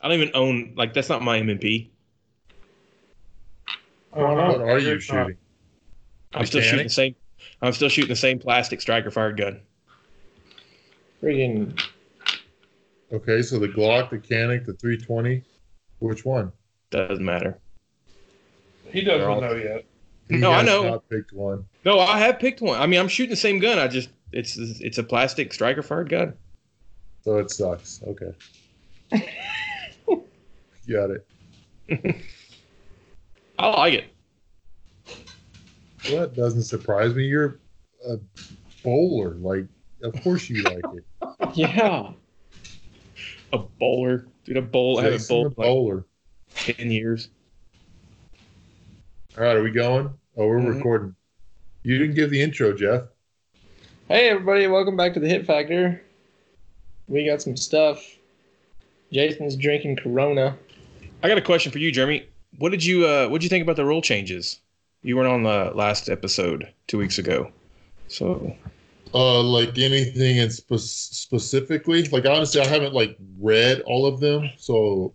I don't even own like that's not my M&P. What are you shooting? I'm still shooting the same. I'm still shooting the same plastic striker fired gun. Friggin' Okay, so the Glock, the Canik, the 320. Which one? Doesn't matter. He doesn't They're all- know yet. He No, I know. Not picked one. No, I have picked one. I mean, I'm shooting the same gun. I just it's it's a plastic striker fired gun. So it sucks. Okay. Got it. I like it. Well, that doesn't surprise me. You're a bowler. Like, of course you like it. yeah. A bowler, dude. A bowl. I haven't Jason bowled the in like bowler. ten years. All right, are we going? Oh, we're Mhm. recording. You didn't give the intro, Jeff. Hey everybody, welcome back to the Hit Factor. We got some stuff. Jason's drinking Corona. I got a question for you, Jeremy. What did you uh what did you think about the rule changes? You weren't on the last episode two weeks ago, so Uh, like anything in spe- specifically? Like honestly, I haven't like read all of them, so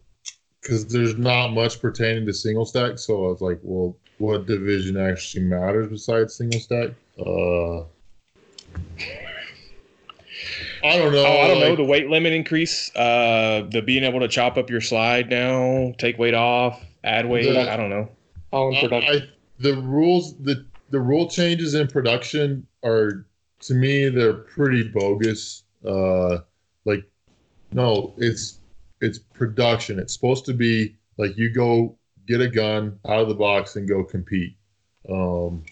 because there's not much pertaining to single stack. So I was like, well, what division actually matters besides single stack? Uh, I don't know. oh, I don't know the weight limit increase, uh, the being able to chop up your slide now, take weight off, add weight. The- I don't know. All in I, production. I, the rules, the the rule changes in production are, to me, they're pretty bogus. Uh, like, no, it's it's production. It's supposed to be like you go get a gun out of the box and go compete. Um,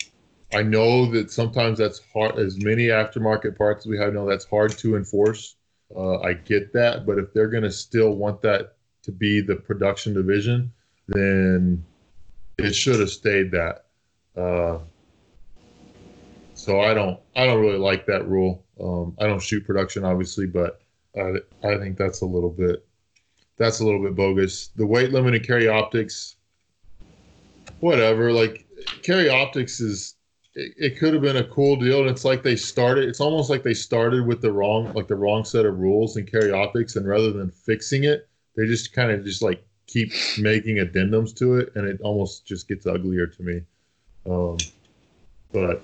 I know that sometimes that's hard. As many aftermarket parts as we have now, that's hard to enforce. Uh, I get that, but if they're going to still want that to be the production division, then it should have stayed that. Uh, so I don't, I don't really like that rule. Um, I don't shoot production, obviously, but I, I think that's a little bit, that's a little bit bogus. The weight limit and carry optics, whatever. Like carry optics is, it, it could have been a cool deal, and it's like they started. It's almost like they started with the wrong, like the wrong set of rules carry optics, and rather than fixing it, they just kind of just like keep making addendums to it, and it almost just gets uglier to me. Um, but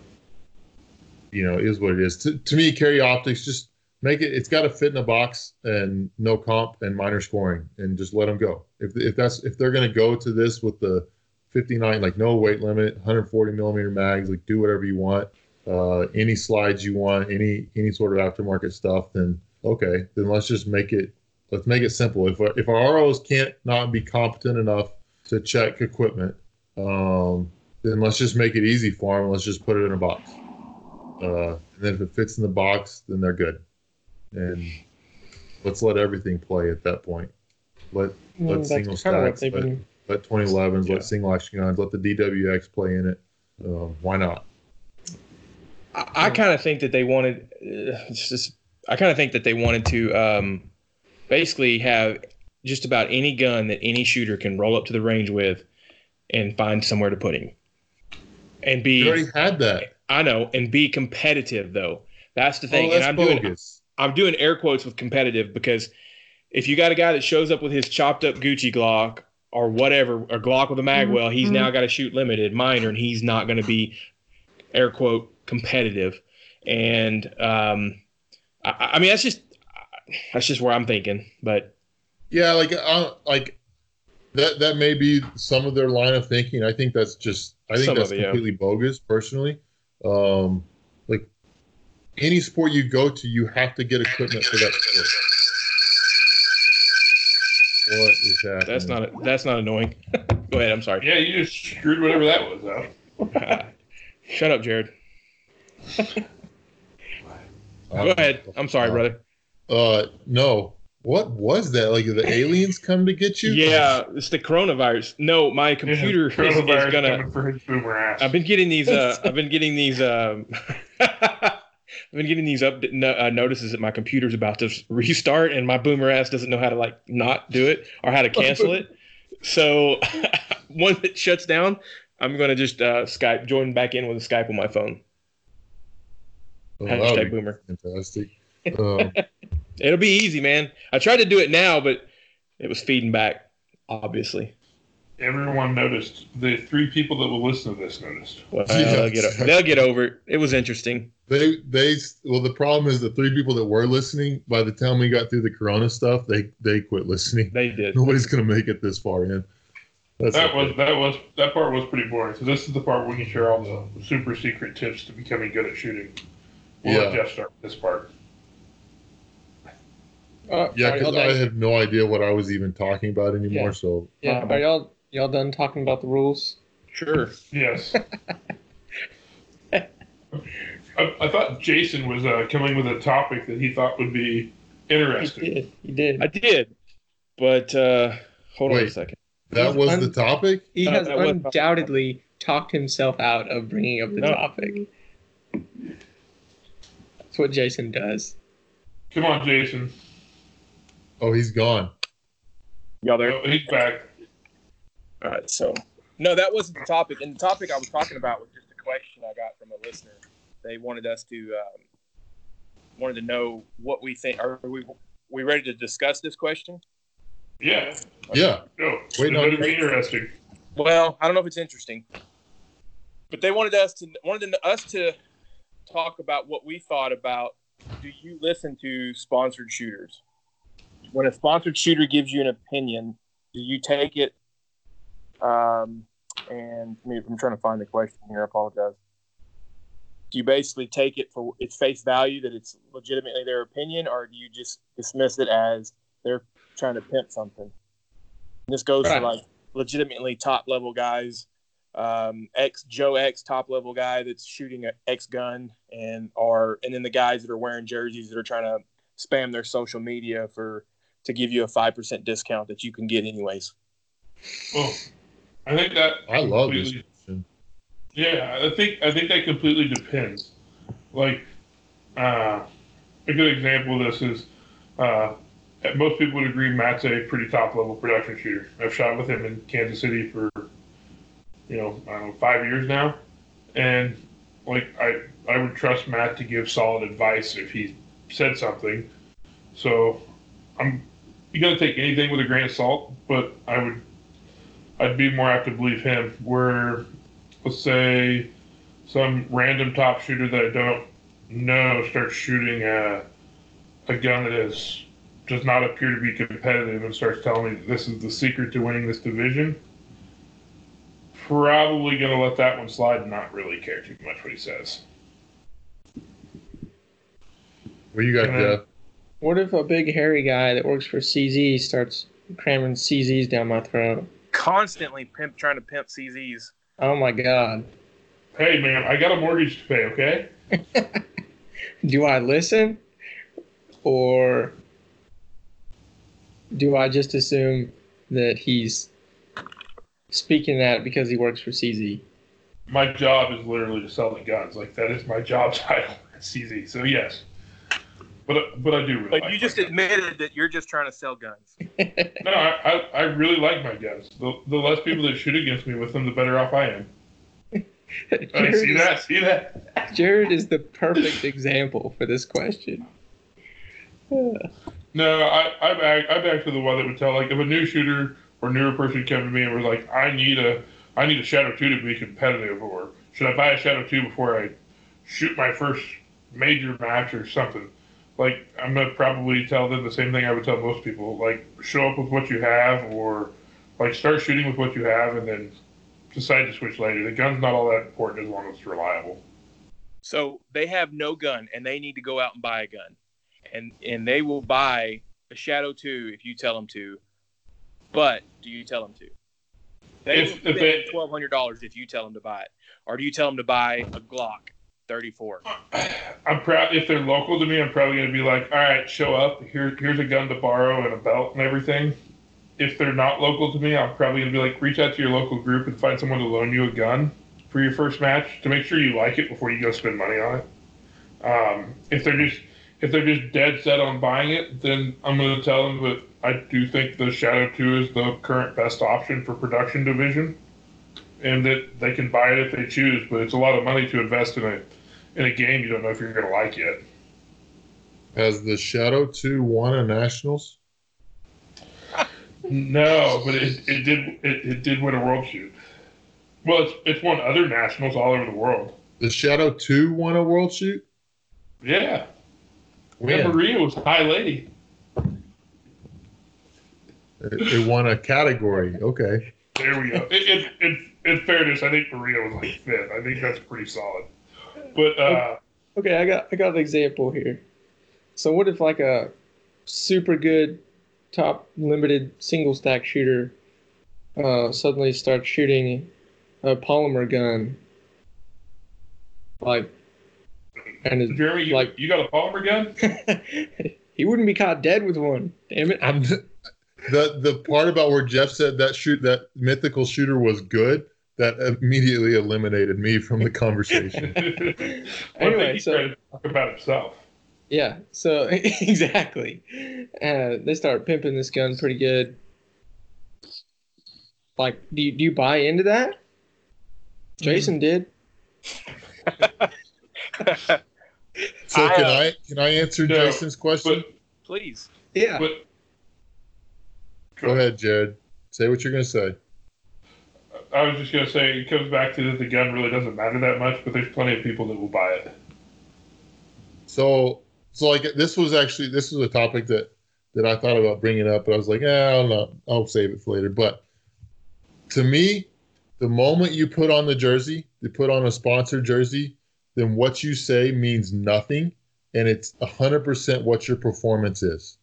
you know, it is what it is. To, to me, carry optics just make it. It's got to fit in a box and no comp and minor scoring, and just let them go. If if that's if they're gonna go to this with the 59, like no weight limit, 140 millimeter mags, like do whatever you want. Uh, any slides you want, any any sort of aftermarket stuff, then okay, then let's just make it let's make it simple. If if our ROs can't not be competent enough to check equipment, um, then let's just make it easy for them. Let's just put it in a box. Uh, and then if it fits in the box, then they're good. And let's let everything play at that point. Let mean, let single kind of what stacks, been. Let 2011s, Yeah. let single action guns, let the DWX play in it. Um, why not? I, I kind of think that they wanted. Uh, just I kind of think that they wanted to um, basically have just about any gun that any shooter can roll up to the range with, and find somewhere to put him, and You be already had that. I know and be competitive though. That's the Oh, thing, and I'm doing. I'm doing air quotes with competitive because if you got a guy that shows up with his chopped up Gucci Glock or whatever, or Glock with a magwell, he's Mhm. now got to shoot limited minor, and he's not going to be air quote competitive. And um, I, I mean, that's just that's just where I'm thinking. But Yeah, like uh, like that. That may be some of their line of thinking. I think that's just. I think Some that's it, yeah. completely bogus. Personally, um, like any sport you go to, you have to get equipment for that sport. What is happening? that's not that's not annoying. Go ahead. I'm sorry. Yeah, you just screwed whatever that was up. Shut up, Jared. Go ahead. I'm sorry, brother. Uh, no. What was that? Like the aliens come to get you? Yeah, it's the coronavirus. No, my computer is, is gonna. for his boomer ass. I've been getting these. Uh, I've been getting these. Um, I've been getting these up no, uh, notices that my computer's about to restart, and my boomer ass doesn't know how to like not do it or how to cancel it. So once it shuts down, I'm gonna just uh, Skype join back in with a Skype on my phone. Oh, Hashtag boomer. fantastic. Um, It'll be easy, man. I tried to do it now, but It was feeding back, obviously. Everyone noticed. The three people that will listen to this noticed. Well, Yeah. they'll, get, o- they'll get over it. It was interesting. They they well the problem is the three people that were listening by the time we got through the Corona stuff they they quit listening. They did. Nobody's gonna make it this far in. That's That okay. was that was that part was pretty boring. So this is the part where we can share all the super secret tips to becoming good at shooting. We'll let Yeah. Jeff start this part. Uh, yeah are y'all because I done? have no idea what I was even talking about anymore. Yeah. So yeah, are y'all y'all done talking about the rules? Sure. Yes. I, I thought Jason was uh, coming with a topic that he thought would be interesting. He interesting. did. He did. I did. But uh, hold on a Wait. second. that was un- the topic. He Uh, has was- undoubtedly talked himself out of bringing up the No. topic. That's what Jason does. Come on, Jason. Oh, he's gone. Y'all there? Oh, he's back. All right. So, no, that wasn't the topic. And the topic I was talking about was just a question I got from a listener. They wanted us to um, wanted to know what we think. Are we we ready to discuss this question? Yeah. Yeah. Go. Wait, no, It'll be interesting. Well, I don't know if it's interesting, but they wanted us to wanted us to talk about what we thought about. Do you listen to sponsored shooters? When a sponsored shooter gives you an opinion, do you take it? Um, and I mean, I'm trying to find the question here. I apologize. Do you basically take it for its face value that it's legitimately their opinion, or do you just dismiss it as they're trying to pimp something? And this goes Right. for like legitimately top level guys. Um, X Joe X top level guy that's shooting an a X gun, and or and then the guys that are wearing jerseys that are trying to spam their social media for to give you a five percent discount that you can get anyways. Well, I think that I love this question. Yeah, I think I think that completely depends. Like, uh, a good example of this is uh, most people would agree Matt's a pretty top level production shooter. I've shot with him in Kansas City for you know I don't know five years now, and like I I would trust Matt to give solid advice if he said something. So I'm you got to take anything with a grain of salt, but I would I'd be more apt to believe him. Where let's say some random top shooter that I don't know starts shooting a, a gun that is does not appear to be competitive and starts telling me this is the secret to winning this division. Probably gonna let that one slide and not really care too much what he says. What you got, Uh, Jeff? What if a big hairy guy that works for CZ starts cramming CZs down my throat? Constantly pimp trying to pimp CZs. Oh my god. Hey man, I got a mortgage to pay, okay? Do I listen? Or do I just assume that he's speaking that because he works for CZ? My job is literally to sell the guns. Like that is my job title at CZ. So yes. But but I do really But like you my just guns. admitted that you're just trying to sell guns. No, I, I, I really like my guns. The, the less people that shoot against me with them, the better off I am. I see that? See that? Jared is the perfect example for this question. No, I, I back I back to the one that would tell like if a new shooter or newer person came to me and was like, I need a I need a Shadow Two to be competitive, or should I buy a Shadow Two before I shoot my first major match or something? Like I'm gonna probably tell them the same thing I would tell most people. Like show up with what you have, or like start shooting with what you have, and then decide to switch later. The gun's not all that important as long as it's reliable. So they have no gun and they need to go out and buy a gun. And and they will buy a Shadow 2 if you tell them to. But do you tell them to? They If- will spend twelve hundred dollars if you tell them to buy it, or do you tell them to buy a Glock 34? I'm proud if they're local to me. I'm probably gonna be like, all right, show up. Here, here's a gun to borrow and a belt and everything. If they're not local to me, I'm probably gonna be like, reach out to your local group and find someone to loan you a gun for your first match to make sure you like it before you go spend money on it. Um, if they're just if they're just dead set on buying it, then I'm gonna tell them that I do think the Shadow Two is the current best option for production division, and that they can buy it if they choose. But it's a lot of money to invest in a in a game you don't know if you're going to like yet. Has the Shadow 2 won a Nationals? No, but it, it did it, it did win a world shoot. Well, it's it's won other nationals all over the world. The Shadow Two won a world shoot. Yeah, When? and Maria was high lady. It, it won a category. Okay. There we go. It, it, it, in fairness, I think Maria was like fifth. I think that's pretty solid. But uh, Okay, I got I got an example here. So what if like a super good top limited single stack shooter uh, suddenly starts shooting a polymer gun, like, and it, Jeremy, you, like you got a polymer gun? he wouldn't be caught dead with one. Damn it! I'm the the part about where Jeff said that shoot that mythical shooter was good. That immediately eliminated me from the conversation. Anyway, so- talk about himself. Yeah, so exactly. Uh, they start pimping this gun pretty good. Like, do you, do you buy into that? Jason did. So I, can uh, I can I answer No, Jason's question? But Please. Yeah. but Go ahead, Jared. Say what you're gonna say. I was just gonna say it comes back to that the gun really doesn't matter that much, but there's plenty of people that will buy it. So so like this was actually this was a topic that that I thought about bringing up, but I was like, eh, I don't know, I'll save it for later. But to me, the moment you put on the jersey, you put on a sponsored jersey, then what you say means nothing, and it's hundred percent what your performance is.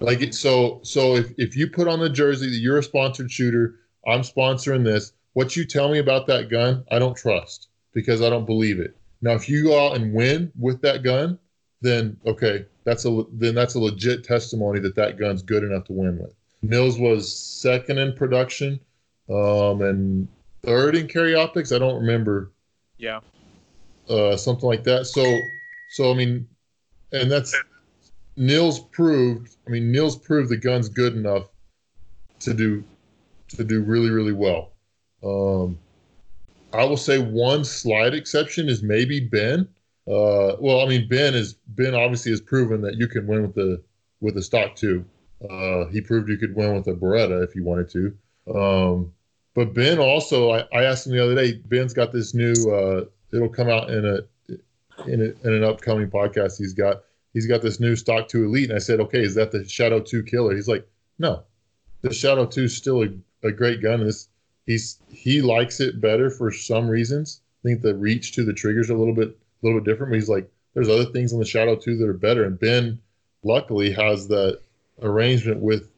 Like it, so so if if you put on the jersey that you're a sponsored shooter, I'm sponsoring this. What you tell me about that gun, I don't trust because I don't believe it. Now, if you go out and win with that gun, then okay, that's a then that's a legit testimony that that gun's good enough to win with. Nils was second in production, um, and third in carry optics. I don't remember Yeah. uh, something like that. So, so I mean, and that's Nils proved. I mean, Nils proved the gun's good enough to do to do really really well. Um, I will say one slight exception is maybe Ben. Uh, well, I mean, Ben is Ben obviously has proven that you can win with the with the stock too. Uh, he proved you could win with a Beretta if you wanted to. Um, but Ben also, I, I asked him the other day. Ben's got this new. Uh, it'll come out in a in, a, in an upcoming podcast. He's got he's got this new stock two elite, and I said, okay, is that the Shadow two killer? He's like, no, the Shadow two is still a, a great gun. is he's he likes it better for some reasons. I think the reach to the triggers a little bit a little bit different. But he's like, there's other things on the Shadow too that are better, and Ben luckily has that arrangement with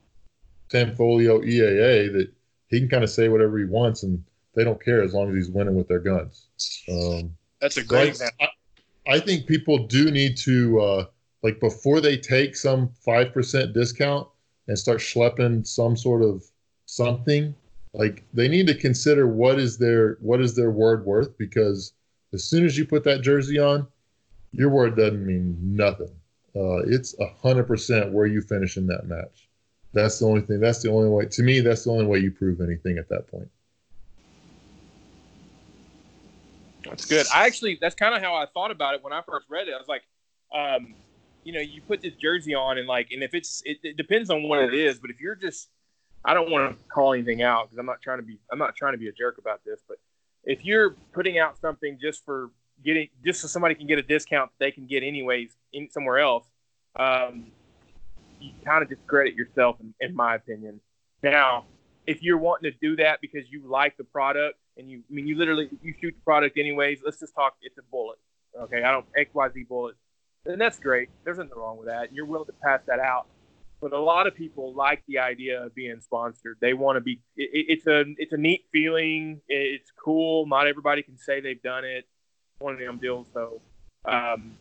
Tanfoglio EAA that he can kind of say whatever he wants, and they don't care as long as he's winning with their guns. Um, That's a great example. I, I think people do need to uh, like before they take some five percent discount and start schlepping some sort of something. Like they need to consider what is their what is their word worth because as soon as you put that jersey on, your word doesn't mean nothing. Uh, it's a hundred percent where you finish in that match. That's the only thing. That's the only way. To me, that's the only way you prove anything at that point. That's good. I actually, that's kind of how I thought about it when I first read it. I was like, um, you know, you put this jersey on, and like, and if it's, it, it depends on what it is. But if you're just, I don't want to call anything out because I'm not trying to be, I'm not trying to be a jerk about this. But if you're putting out something just for getting, just so somebody can get a discount that they can get anyways in somewhere else, um, you kind of discredit yourself, in, in my opinion. Now, if you're wanting to do that because you like the product and you, I mean, you literally you shoot the product anyways. Let's just talk. It's a bullet, okay? I don't X Y Z bullet, and that's great. There's nothing wrong with that. You're willing to pass that out. But a lot of people like the idea of being sponsored. They want to be. It, it- it's a it's a neat feeling. It's cool. Not everybody can say they've done it. One of them deals. So, um,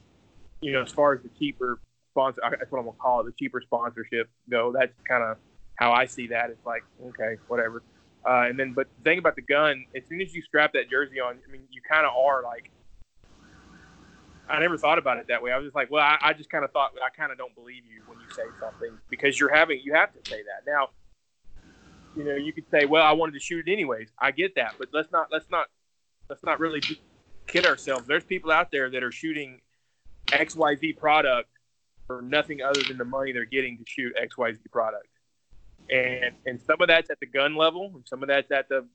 you know, as far as the cheaper sponsor, that's what I'm gonna call it. The cheaper sponsorship go. That's kind of how I see that. It's like okay, whatever. Uh, and then, but the thing about the gun, as soon as you strap that jersey on, I mean, you kind of are like. I never thought about it that way. I was just like, well, I, I just kind of thought, I kind of don't believe you when you say something because you're having, you have to say that. Now, you know, you could say, well, I wanted to shoot it anyways. I get that, but let's not, let's not, let's not really kid ourselves. There's people out there that are shooting XYZ product for nothing other than the money they're getting to shoot XYZ product. and and some of that's at the gun level, and some of that's at the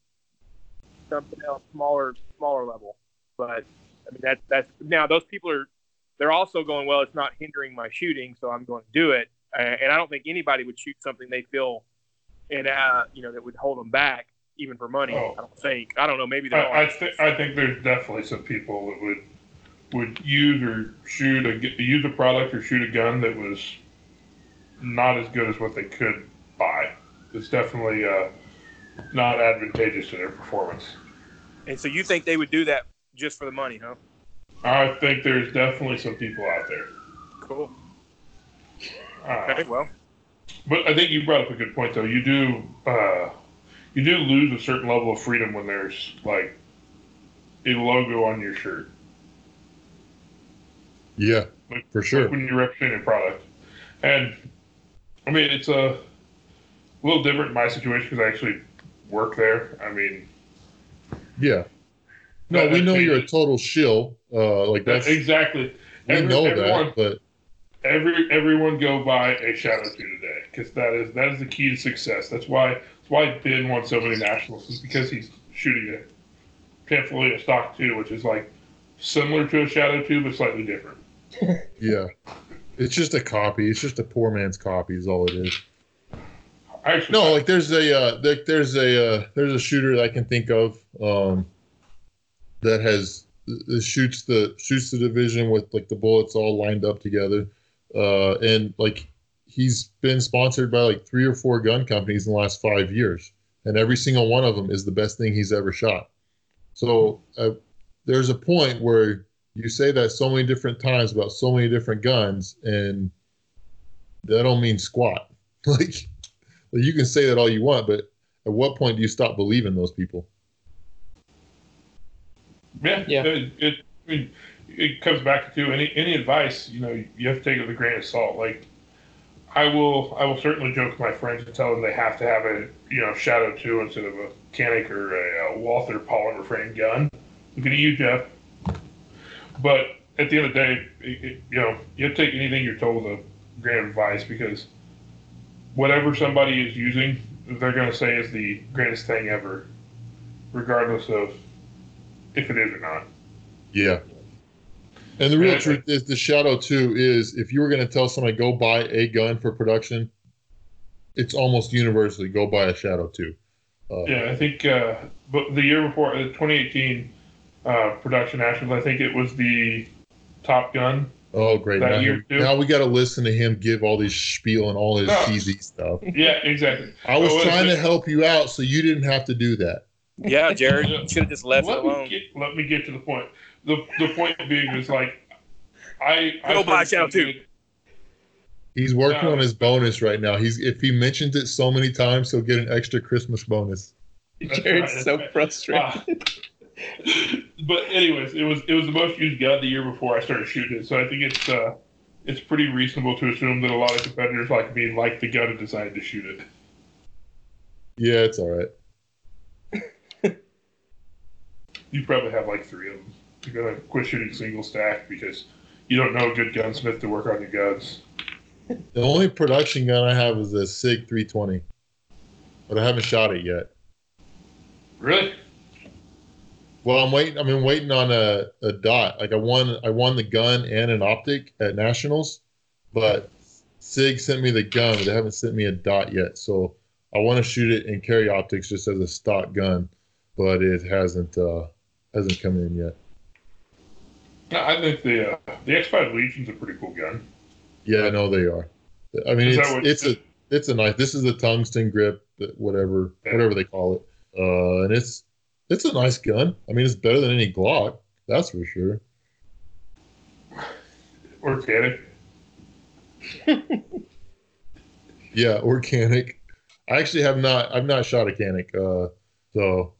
something else smaller smaller level. But I mean that's that's now those people are they're also going well. It's not hindering my shooting, so I'm going to do it. And I don't think anybody would shoot something they feel and uh, you know that would hold them back even for money. Oh. I don't think. I don't know. Maybe they I, I, th- I think there's definitely some people that would would use or shoot a use a product or shoot a gun that was not as good as what they could buy. It's definitely uh, not advantageous to their performance. and so you think they would do that just for the money, huh? I think there's definitely some people out there. Cool. Uh, Okay. Well, But I think you brought up a good point, though. You do uh, you do lose a certain level of freedom when there's like a logo on your shirt. Yeah, Like- for like sure. when you represent a product. And I mean, it's a little different in my situation because I actually work there. I mean, Yeah. No, That- we know you're a total shill. Uh, like that's exactly. we Every- know everyone, that, but every everyone go buy a Shadow Two today because that is that is the key to success. That's why that's why Ben won so many nationals is because he's shooting a Tanfoglio stock two, which is like similar to a Shadow Two but slightly different. yeah, it's just a copy. It's just a poor man's copy. Is all it is. Actually, No, like there's a uh, there, there's a uh, there's a shooter that I can think of um, that has shoots the shoots the division with like the bullets all lined up together, uh, and like he's been sponsored by like three or four gun companies in the last five years, and every single one of them is the best thing he's ever shot. So uh, there's a point where you say that so many different times about so many different guns, and that don't mean squat. like you can say that all you want, but at what point do you stop believing those people? Yeah, Yeah. It, it, I mean, it comes back to any any advice. You know, you have to take it with a grain of salt. Like, I will I will certainly joke with my friends and tell them they have to have a you know Shadow Two instead of a Canik or a, uh Walther polymer frame gun. Looking at you, Jeff. But at the end of the day, it, it, you know, you have to take anything you're told with a grain of advice because whatever somebody is using, they're going to say is the greatest thing ever, regardless of if it is or not. Yeah. And the real Yeah, truth is, the Shadow 2 is if you were going to tell somebody go buy a gun for production, it's almost universally go buy a Shadow 2. Uh, Yeah, I think, uh, but the year before, the 2018 uh, production nationals, I think it was the Top Gun. Oh, great. That Now, year, too? now we got to listen to him give all these spiel and all his No. cheesy stuff. Yeah, exactly. I was Oh, trying to help you out so you didn't have to do that. Yeah, Jared, should have just left it let alone. Me get, let me get to the point. The the point being is like, I I Go buy started Shadow thinking- He's working No. on his bonus right now. He's if he mentions it so many times, he'll get an extra Christmas bonus. That's Jared's right, so right. frustrated. Ah. but anyways, it was it was the most used gun the year before I started shooting it. So I think it's uh it's pretty reasonable to assume that a lot of competitors like me like the gun and decided to shoot it. Yeah, it's all right. You probably have like three of them. You're gonna quit shooting single stack because you don't know a good gunsmith to work on your guns. The only production gun I have is a Sig 320, but I haven't shot it yet. Really? Well, I'm waiting. I've been waiting on a, a dot. Like I won, I won the gun and an optic at nationals, but Sig sent me the gun, but they haven't sent me a dot yet. So I want to shoot it and carry optics just as a stock gun, but it hasn't uh, hasn't come in yet. No, I think the uh, the X5 Legion's a pretty cool gun. Yeah, I know they are. I mean, Is it's what- it's a it's a nice. This is a tungsten grip, whatever Yeah. whatever they call it, uh, and it's it's a nice gun. I mean, it's better than any Glock, that's for sure. Organic. Yeah, organic. I actually have not. I've not shot a Canik. Uh, so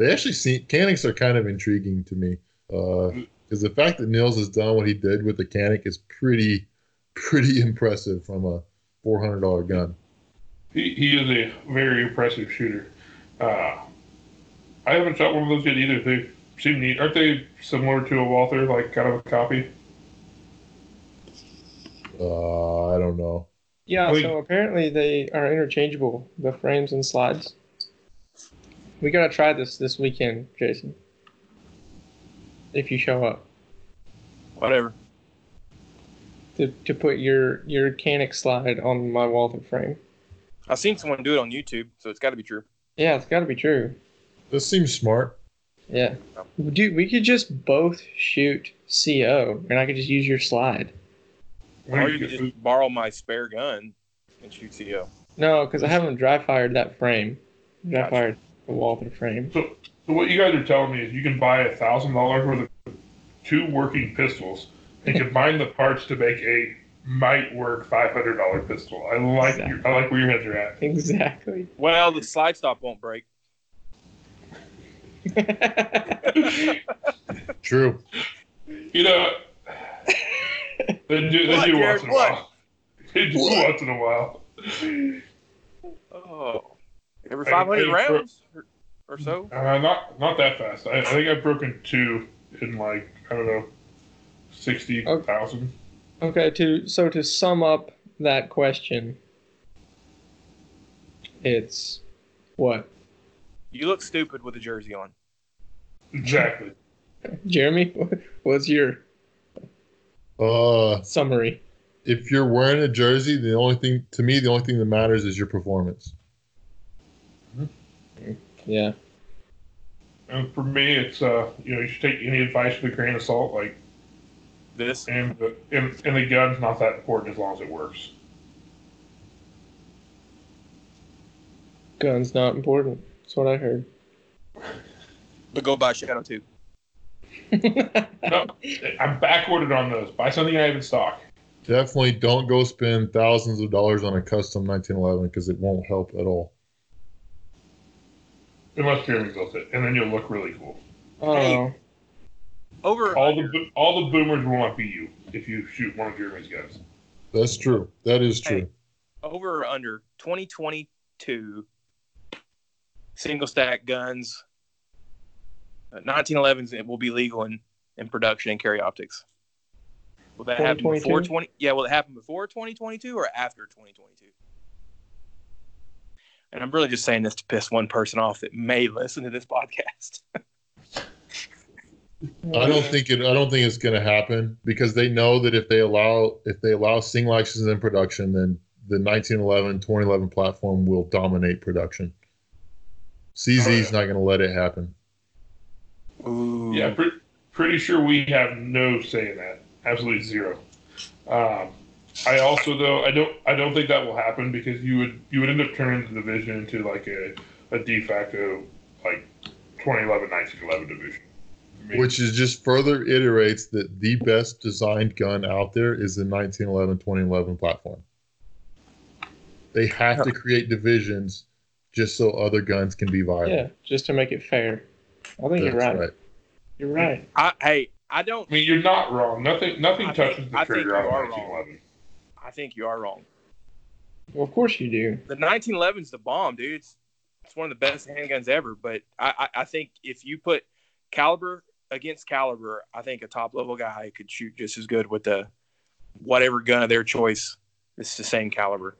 they actually seem Caniks are kind of intriguing to me. Because the fact that Nils has done what he did with the Canik is pretty, pretty impressive from a four hundred dollar gun. He, he is a very impressive shooter. Uh, I haven't shot one of those yet either. They seem neat. Aren't they similar to a Walther, like kind of a copy? Uh, I don't know. Yeah, Wait. so apparently they are interchangeable, the frames and slides. We gotta try this this weekend, Jason. If you show up Whatever. to, to put your your Canik slide on my Walther frame. I've seen someone do it on YouTube, so it's got to be true. Yeah, it's gotta be true. This seems smart. Yeah, dude, we could just both shoot CO, and I could just use your slide. Or you could just borrow my spare gun and shoot CO. No, because I haven't dry fired that frame. Dry Gotcha. fired the Walther frame. So, so what you guys are telling me is you can buy a thousand dollars worth of two working pistols and combine the parts to make a might work five hundred dollar pistol. I like your, I like where your heads are at. Exactly. Well, the slide stop won't break. True. You know, they do they What, do Jared, once in a what? while. They do once in a while. Oh, every 500 I- rounds or, or so. Uh, not not that fast. I, I think I've broken two in like I don't know sixty thousand. Okay, to so to sum up that question, it's what? You look stupid with a jersey on. Exactly. Jeremy, what's your Uh, summary? if you're wearing a jersey, the only thing to me, the only thing that matters is your performance. Yeah. And for me, it's uh you know you should take any advice with a grain of salt. Like This. and the and, and the gun's not that important as long as it works. Guns not important. That's what I heard. But go buy Shadow 2. No, I'm backordered on those. Buy something I have in stock. Definitely don't go spend thousands of dollars on a custom 1911 because it won't help at all. Unless Jeremy built it, and then you'll look really cool. oh, Hey. Over. All the all the boomers will not be you if you shoot one of Jeremy's guns. That's true. That is true. Hey. over or under 2022 single stack guns. Uh, 1911s it will be legal in, in production and carry optics. Will that happen before 20? Yeah, will it happen before 2022 or after 2022? And I'm really just saying this to piss one person off that may listen to this podcast. I don't think it. I don't think it's going to happen because they know that if they allow if they allow single actions in production, then the 1911 2011 platform will dominate production. CZ's Oh, yeah. not going to let it happen. Ooh. Yeah, pre- pretty sure we have no say in that. Absolutely zero. Um, I also though I don't I don't think that will happen because you would you would end up turning the division into like a, a de facto like 2011 1911 division. I mean, Which is just further iterates that the best designed gun out there is the 1911 2011 platform. They have to create divisions just so other guns can be viable. Yeah, just to make it fair. I think you're That's right. You're right. I, hey, I don't. I mean you're not wrong. Nothing nothing I touches think- the trigger on you a are wrong. 1911. I think you are wrong. Well, of course you do. the 1911's the bomb, dude. It's, it's one of the best handguns ever. But I, I, I think if you put caliber against caliber, I think a top level guy could shoot just as good with the whatever gun of their choice. It's the same caliber.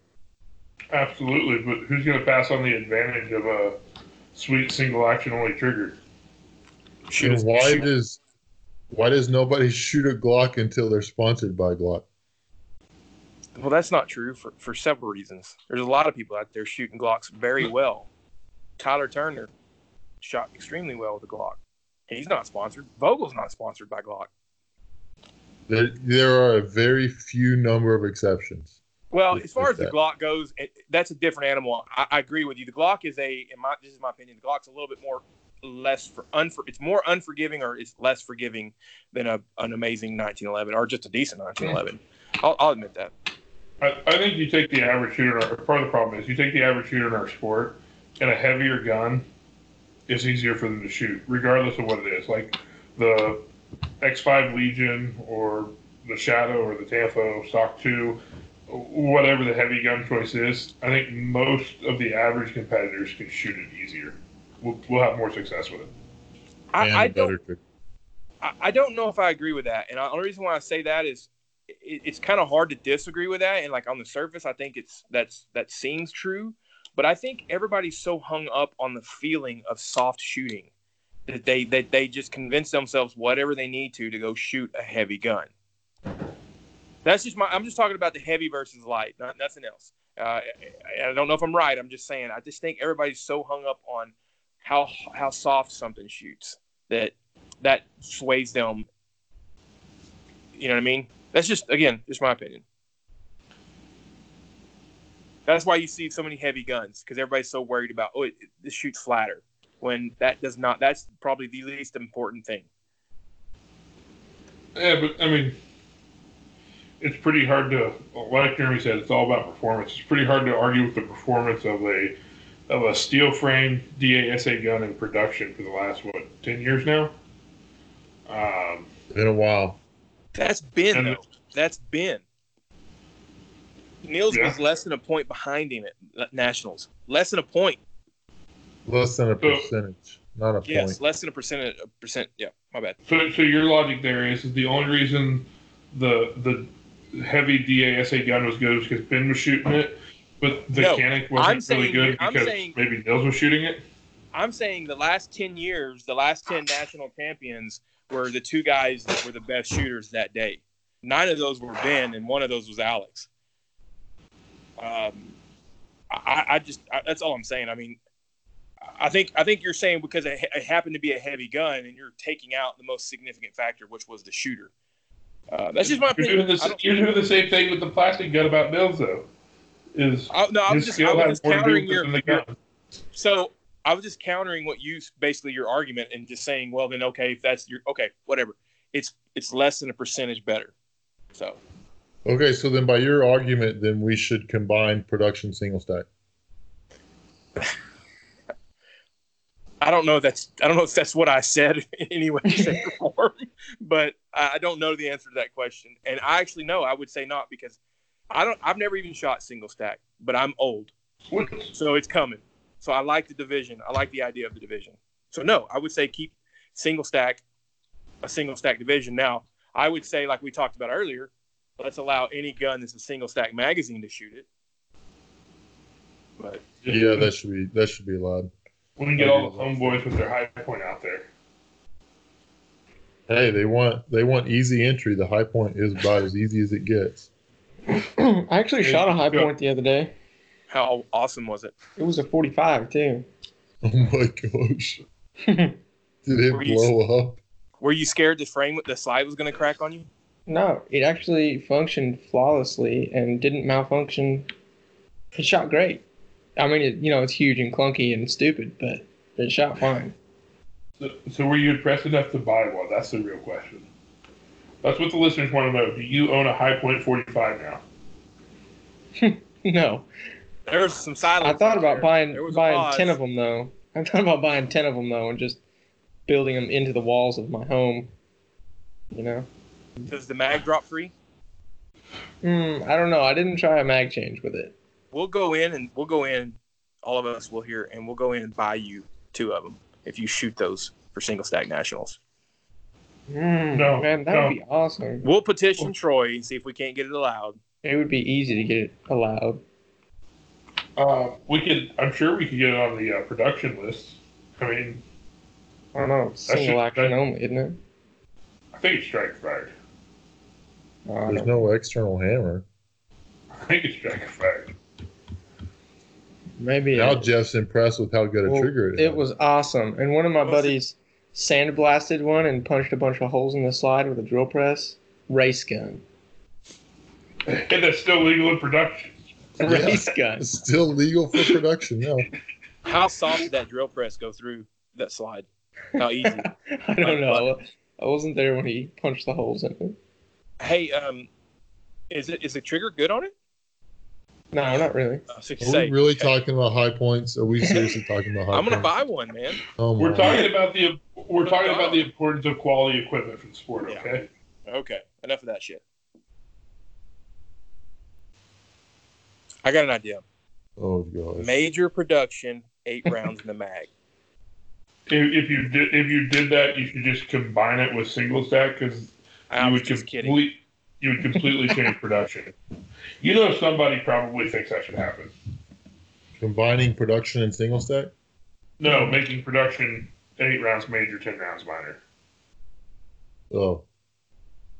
Absolutely, but who's going to pass on the advantage of a sweet single action only trigger? Shoot why shoot- does why does nobody shoot a Glock until they're sponsored by Glock? Well, that's not true for, for several reasons. There's a lot of people out there shooting Glocks very well. Tyler Turner shot extremely well with a Glock. He's not sponsored. Vogel's not sponsored by Glock. There, there are a very few number of exceptions. Well, as far as the. Glock goes, it, that's a different animal. I, I agree with you. The Glock is a, in my this is my opinion, the Glock's a little bit more less for unfor, it's more unforgiving or it's less forgiving than a an amazing 1911 or just a decent 1911. I'll, I'll admit that. I, I think you take the average shooter. Our, part of the problem is you take the average shooter in our sport, and a heavier gun is easier for them to shoot, regardless of what it is. Like the X5 Legion or the Shadow or the Tanfo Stock 2, whatever the heavy gun choice is. I think most of the average competitors can shoot it easier. We'll, we'll have more success with it. and I, I a better don't. I, I don't know if I agree with that. And the only reason why I say that is it, it's kind of hard to disagree with that. And like on the surface, I think it's that's that seems true. But I think everybody's so hung up on the feeling of soft shooting that they that they just convince themselves whatever they need to to go shoot a heavy gun. That's just my. I'm just talking about the heavy versus light, not nothing else. Uh, I don't know if I'm right. I'm just saying. I just think everybody's so hung up on how how soft something shoots that that sways them. You know what I mean? That's just again, just my opinion. That's why you see so many heavy guns because everybody's so worried about oh, it, it, this shoots flatter when that does not. That's probably the least important thing. Yeah, but I mean, it's pretty hard to, like Jeremy said, it's all about performance. It's pretty hard to argue with the performance of a of a steel frame DASA gun in production for the last what ten years now. Um, Been a while. That's been And- though. That's been. Nils Yeah. was less than a point behind him at nationals. Less than a point. Less than a So- percentage, not a point. Yes, point. less than a percent. A percent. Yeah, my bad. so, so your logic there is, is the only reason the the heavy DASA gun was good was because Ben was shooting it, but the No, mechanic I'm wasn't really good I'm because saying- maybe Nils was shooting it. I'm saying the last ten years, the last ten national champions were the two guys that were the best shooters that day. Nine of those were Ben, and one of those was Alex. Um, I, I just I, that's all I'm saying. I mean, I think I think you're saying because it, it happened to be a heavy gun, and you're taking out the most significant factor, which was the shooter. Uh, that's just my You're opinion. doing, the, you're doing the same thing with the plastic gun about Nils though. Is I, no, I was his just, I was just more to do countering your, the your. So I was just countering what you basically your argument and just saying, well, then okay, if that's your okay, whatever. It's it's less than a percentage better. So Okay, so then by your argument, then we should combine production single stack. I don't know if that's I don't know if that's what I said in any way, shape, or form, but I I don't know the answer to that question. And I actually know I would say not because I don't I've never even shot single stack, but I'm old, What- so it's coming. So I like the division. I like the idea of the division. So no, I would say keep single stack a single stack division. Now I would say like we talked about earlier, let's allow any gun that's a single stack magazine to shoot it. But Yeah, that should be that should be allowed. we can get all the homeboys with their Hi-Point out there. Hey, they want they want easy entry. The Hi-Point is about as easy as it gets. I actually Yeah, shot a high go. point the other day. How awesome was it? It was a 45 too. Oh my gosh! Did it Were you- blow up? Were you scared the frame the slide was going to crack on you? no, it actually functioned flawlessly and didn't malfunction. It shot great. I mean, it, you know, it's huge and clunky and stupid, but it shot fine. So, so were you impressed enough to buy one? That's the real question. That's what the listeners want to know. Do you own a Hi-Point 45 now? No, There was some silence. I thought about there. buying There was buying ten of them though. I thought about buying ten of them though and just building them into the walls of my home. You know, Does the mag drop free? mm, I don't know. I didn't try a mag change with it. We'll go in and we'll go in. All of us will hear, and we'll go in and buy you two of them if you shoot those for single stack nationals. Mm, No, man, that no. would be awesome. We'll petition Troy and see if we can't get it allowed. It would be easy to get it allowed. Uh, we could. I'm sure we could get it on the uh, production list. I mean, I don't know. Single should- action that- only, isn't it? I think it's strike fired. I There's no external hammer. I think it's strike fired. Maybe Now it, Jeff's impressed with how good a well, trigger it it is. was awesome. And one of my What it? buddies sandblasted one and punched a bunch of holes in the slide with a drill press. Race gun. And that's still legal in production. Yeah. Race gun. It's still legal for production. Yeah. How soft did that drill press go through that slide? How easy? I don't know. I wasn't there when he punched the holes in it. hey, um, is it is the trigger good on it? No, not really. I was gonna Are we really okay. talking about Hi-Points? Are we seriously talking about high I'm gonna points? buy one, man. Oh my We're talking about the we're talking about the importance of quality equipment for the sport. Yeah. Okay. Okay, enough of that shit. I got an idea. Oh gosh. Major production, eight rounds in the mag. If, if you did if you did that, you should just combine it with single stack because you would just kidding. complete you would completely change production. You know, somebody probably thinks that should happen. Combining production and single stack. No, making production eight rounds major, ten rounds minor. Oh,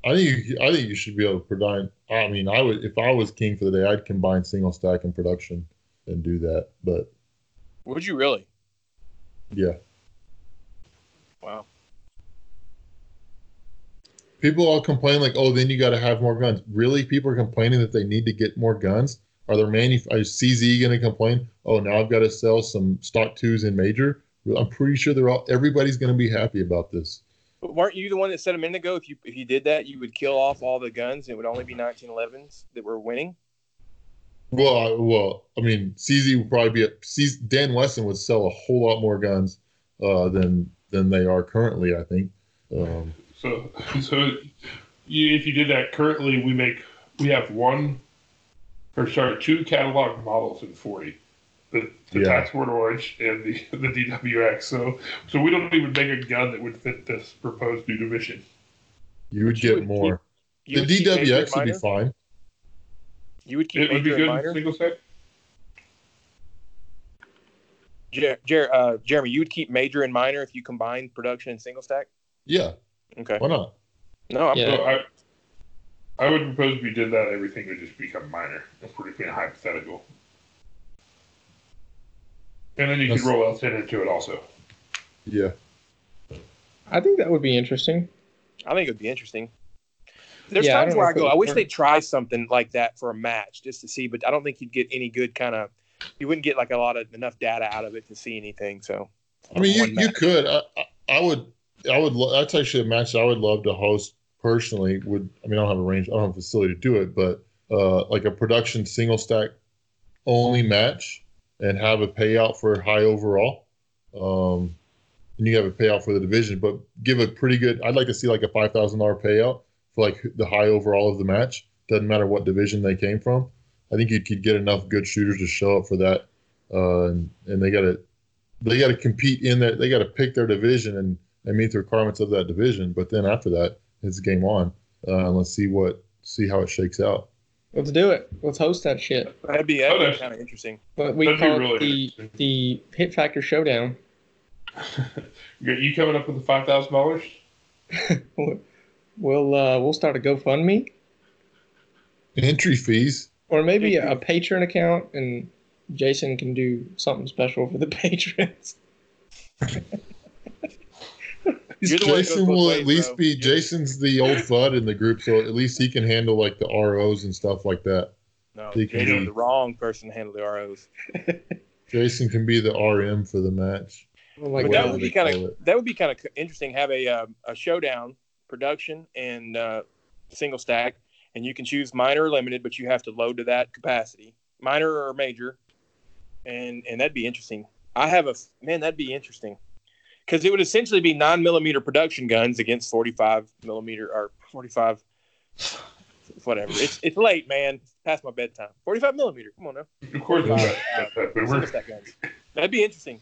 I think you, I think you should be able to combine. I mean, I would if I was king for the day, I'd combine single stack and production and do that. But Would you really? yeah, Wow. people all complain like, oh, then you got to have more guns. Really, people are complaining that they need to get more guns. Are there many? Is CZ going to complain? Oh, now I've got to sell some stock twos in major. I'm pretty sure they're all. Everybody's going to be happy about this. But weren't you the one that said a minute ago if you if you did that you would kill off all the guns and it would only be 1911s that were winning? Well, I, well, I mean, CZ would probably be. A, CZ, Dan Wesson would sell a whole lot more guns uh, than than they are currently. I think. Um, So, so you, if you did that currently, we make we have one or sorry, two catalog models in forty. The, the Yeah. Tac Sport Orange and the the DWX. So so we don't even make a gun that would fit this proposed new division. you would You get would more. You The would keep major and DWX would be fine. You would keep It would be good and in minor. single set. Jer- Jer- uh, Jeremy, you would keep major and minor if you combined production and single stack. Yeah, Okay. why not? No, I'm Yeah. So I I would propose if we did that, everything would just become minor. If we're being hypothetical. And then you could That's- roll L10 into it also. Yeah, I think that would be interesting. I think it would be interesting. There's Yeah, times don't where I go, I wish they'd try something like that for a match just to see, but I don't think you'd get any good kind of. You wouldn't get like a lot of enough data out of it to see anything. So, I mean, you, One you could. I, I, I would. I would. lo- That's actually a match I would love to host personally. Would I mean I don't have a range. I don't have a facility to do it, but uh, like a production single stack only match and have a payout for high overall. Um, and you have a payout for the division, but give a pretty good. I'd like to see like a five thousand dollar payout for like the high overall of the match. Doesn't matter what division they came from. I think you could get enough good shooters to show up for that, uh, and, and they got to they got to compete in that. They got to pick their division and, and meet the requirements of that division. But then after that, it's game on. Uh, and let's see what see how it shakes out. Let's do it. Let's host that shit. that'd be, that'd be kind of interesting. But we That'd call really it the interesting. the Hit Factor Showdown. You you coming up with the five thousand dollars? We'll uh, we'll start a GoFundMe Entry fees. or maybe a Patreon account, and Jason can do something special for the patrons. You're the one that goes Jason will ways, at least bro. be You're- Jason's the old fud in the group, so at least he can handle like the ROs and stuff like that. No, he can Jason's be- the wrong person to handle the ROs. Jason can be the RM for the match. My but that would be kind of that would be kind of interesting. Have a uh, a showdown production and uh, single stack, and you can choose minor or limited, but you have to load to that capacity, minor or major, and and that'd be interesting. I have a man that'd be interesting because it would essentially be nine millimeter production guns against forty five millimeter or forty five. Whatever. It's it's late, man. It's past my bedtime. Forty five millimeter. Come on now. Of course, Uh, that, but Single we're stack guns. That'd be interesting.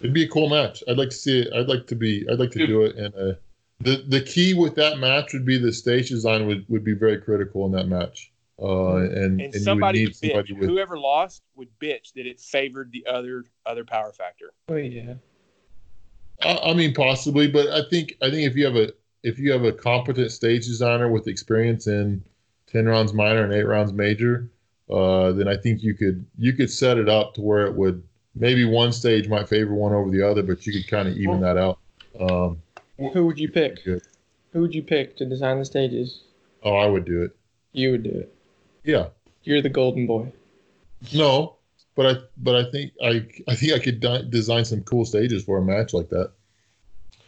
It'd be a cool match. I'd like to see it. I'd like to be. I'd like to Dude. do it. And uh, the the key with that match would be the stage design would, would be very critical in that match. Uh, and and, and you would somebody need would bitch. somebody with. Whoever lost would bitch that it favored the other other power factor. Oh yeah. I, I mean, possibly, but I think I think if you have a if you have a competent stage designer with experience in ten rounds minor and eight rounds major, uh, then I think you could you could set it up to where it would maybe one stage might favor one over the other, but you could kind of even that out. Um, Who would you pick? Good. Who would you pick to design the stages? oh, I would do it. You would do it. Yeah. You're the golden boy. No, but I but I think I I think I could di- design some cool stages for a match like that.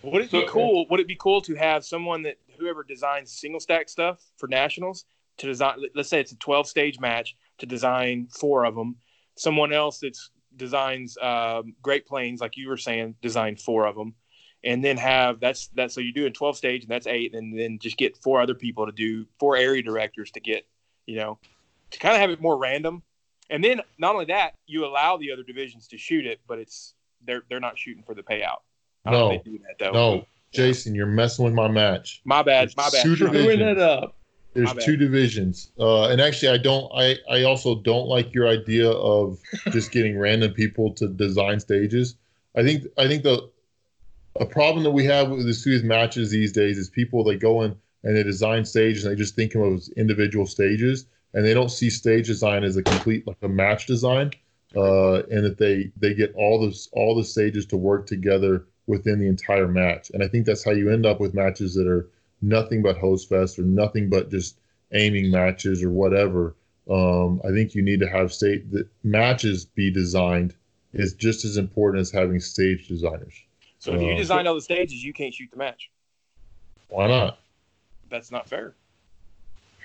Would it be cool? Would it be cool to have someone that whoever designs single stack stuff for nationals to design? Let's say it's a twelve stage match to design four of them. Someone else that designs um, Great Plains, like you were saying, design four of them, and then have that's that. So you do a twelve stage, and that's eight, and then just get four other people to do four area directors to get you know to kind of have it more random. And then not only that, you allow the other divisions to shoot it, but it's they're they're not shooting for the payout. I don't know if they do that though. No, Jason, you're messing with my match. My bad. My bad. Two divisions. Screwing it up. There's two divisions, uh, and actually, I don't. I I also don't like your idea of just getting random people to design stages. I think I think the a problem that we have with the Suez matches these days is people they go in and they design stages and they just think of them as individual stages, and they don't see stage design as a complete like a match design, uh, and that they they get all this all the stages to work together within the entire match. And I think that's how you end up with matches that are nothing but hose fest or nothing but just aiming matches or whatever. Um, I think you need to have state that matches be designed is just as important as having stage designers. So if you Uh, designed all the stages, you can't shoot the match. Why not? That's not fair.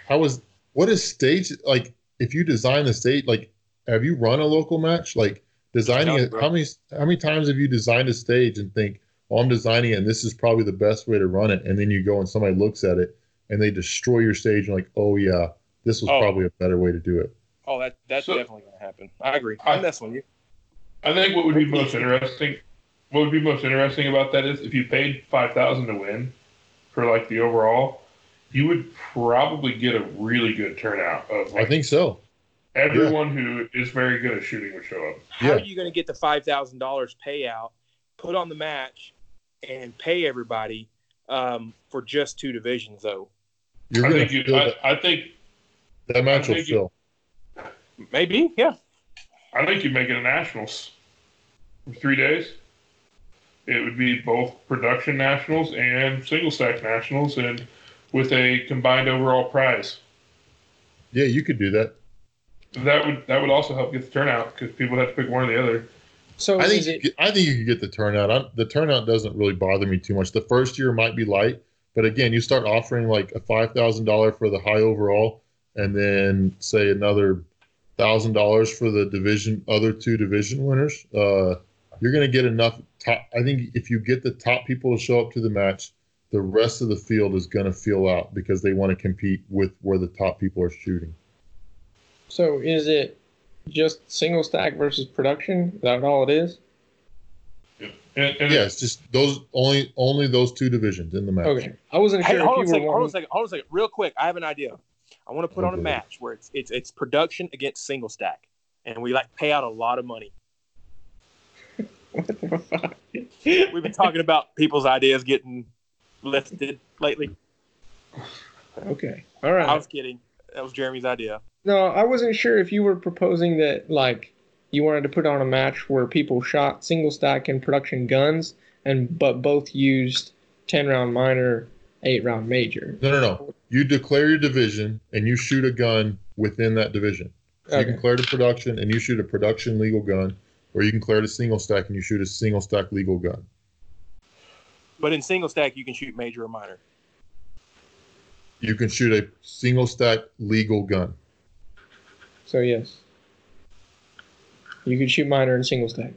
How is what is stage like? If you design the stage, like, have you run a local match? Like designing it, how many how many times have you designed a stage and think, "Oh, I'm designing it, and this is probably the best way to run it," and then you go and somebody looks at it and they destroy your stage and like, "Oh yeah, this was Oh. probably a better way to do it." Oh, that that's So- definitely going to happen. I agree. I- I'm messing with you. I think what would be most interesting, what would be most interesting about that is if you paid five thousand to win for like the overall, you would probably get a really good turnout of I think so. everyone who is very good at shooting would show up. How Yeah. are you going to get the five thousand dollars payout, put on the match, and pay everybody um, for just two divisions though? You're I think you, I, I think that match I will think you- fill. Maybe, yeah. I think you'd make it a nationals. Three days. It would be both production nationals and single stack nationals, and with a combined overall prize. Yeah, you could do that. That would that would also help get the turnout because people have to pick one or the other. So I think you it get- I think you could get the turnout. I, the turnout doesn't really bother me too much. The first year might be light, but again, you start offering like a five thousand dollar for the high overall, and then say another thousand dollars for the division other two division winners. Uh, you're going to get enough. Top, I think if you get the top people to show up to the match, the rest of the field is going to feel out because they want to compete with where the top people are shooting. so is it just single stack versus production? Is that all it is? And, and Yeah, it's just those only only those two divisions in the match. Okay. I wasn't Hey, sure hold on a second. Hold on a second. Hold on a second. Real quick, I have an idea. I want to put on a match where it's it's it's production against single stack, and we like pay out a lot of money. what the fuck? We've been talking about people's ideas getting lifted lately. Okay. All right. I was kidding. That was Jeremy's idea. No, I wasn't sure if you were proposing that like you wanted to put on a match where people shot single stack and production guns and but both used ten round minor, eight round major. No, no, no. You declare your division and you shoot a gun within that division. So you Okay. can declare the production and you shoot a production legal gun, or you can declare the single stack and you shoot a single stack legal gun. But in single stack, you can shoot major or minor. You can shoot a single stack legal gun. So yes. You can shoot minor and single stack.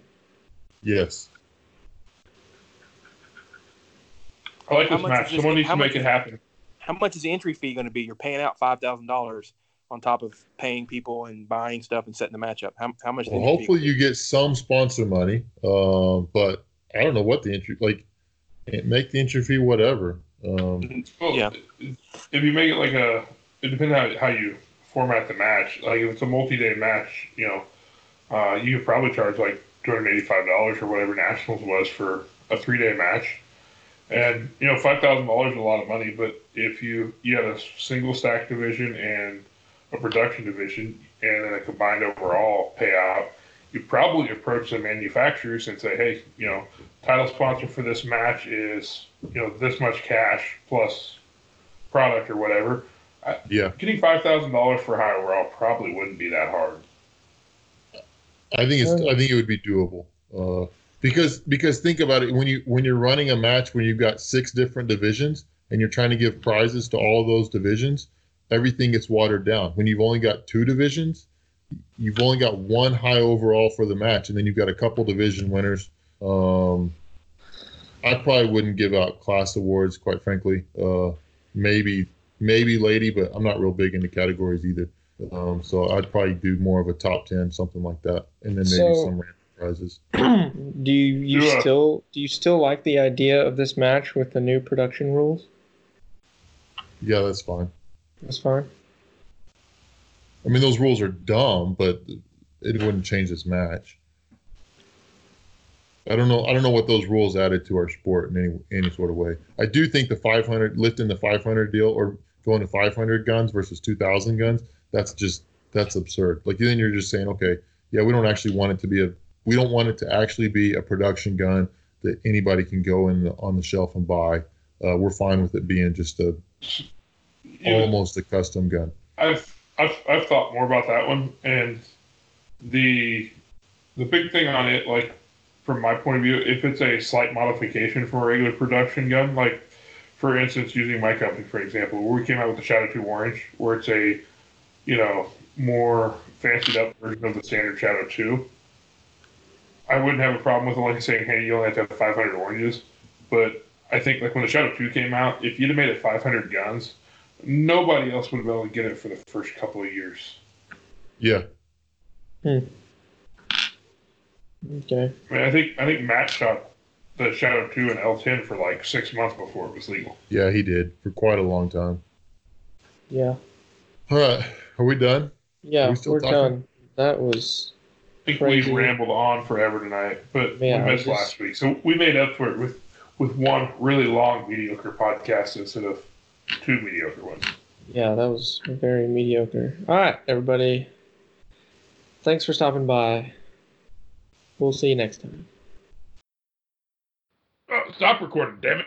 Yes. I like How this much match. is this- Someone needs how to much make it is- happen. How much is the entry fee going to be? You're paying out five thousand dollars on top of paying people and buying stuff and setting the match up. How, how much? is the Well, hopefully fee? you get some sponsor money, uh, but I don't know what the entry like. Make the entry fee whatever. Um, Well, Yeah. If you make it like a, it depends how how you format the match. Like if it's a multi-day match, you know, uh, you could probably charge like two hundred eighty-five dollars or whatever nationals was for a three-day match. And you know, five thousand dollars is a lot of money. But if you you had a single stack division and a production division, and then a combined overall payout, you probably approach the manufacturers and say, hey, you know, title sponsor for this match is you know this much cash plus product or whatever. yeah, Getting five thousand dollars for high overall probably wouldn't be that hard. I think it's. I think it would be doable. Uh, because because think about it when you when you're running a match when you've got six different divisions and you're trying to give prizes to all those divisions, everything gets watered down. When you've only got two divisions, you've only got one high overall for the match, and then you've got a couple division winners. Um, I probably wouldn't give out class awards, quite frankly. Uh, maybe maybe lady, but I'm not real big into categories either. Um, so I'd probably do more of a top ten, something like that, and then maybe So- some random prizes. do you, you Yeah. still do you still like the idea of this match with the new production rules? Yeah, that's fine. That's fine. I mean, those rules are dumb, but it wouldn't change this match. I don't know. I don't know what those rules added to our sport in any any sort of way. I do think the 500 lifting the 500 deal or going to 500 guns versus 2,000 guns. That's just that's absurd. Like then you're just saying, okay, yeah, we don't actually want it to be a we don't want it to actually be a production gun that anybody can go in the, on the shelf and buy. Uh, we're fine with it being just a know, almost a custom gun. I've, I've I've thought more about that one, and the the big thing on it, like from my point of view, if it's a slight modification from a regular production gun, like for instance, using my company for example, where we came out with the Shadow Two Orange, where it's a you know more fancied up version of the standard Shadow Two. I wouldn't have a problem with like saying, hey, you only have to have 500 oranges, but I think like when the Shadow Two came out, if you'd have made it 500 guns, nobody else would have been able to get it for the first couple of years. Yeah, Hmm. Okay. I mean, I think I think Matt shot the Shadow Two and L10 for like six months before it was legal. yeah, he did for quite a long time. Yeah. All right, are we done? Yeah, we we're talking? done. That was I think Crazy. we rambled on forever tonight, but Yeah, we missed just- last week, so we made up for it with with one really long mediocre podcast instead of two mediocre ones. yeah, that was very mediocre. All right, everybody. Thanks for stopping by. We'll see you next time. Oh, stop recording, damn it!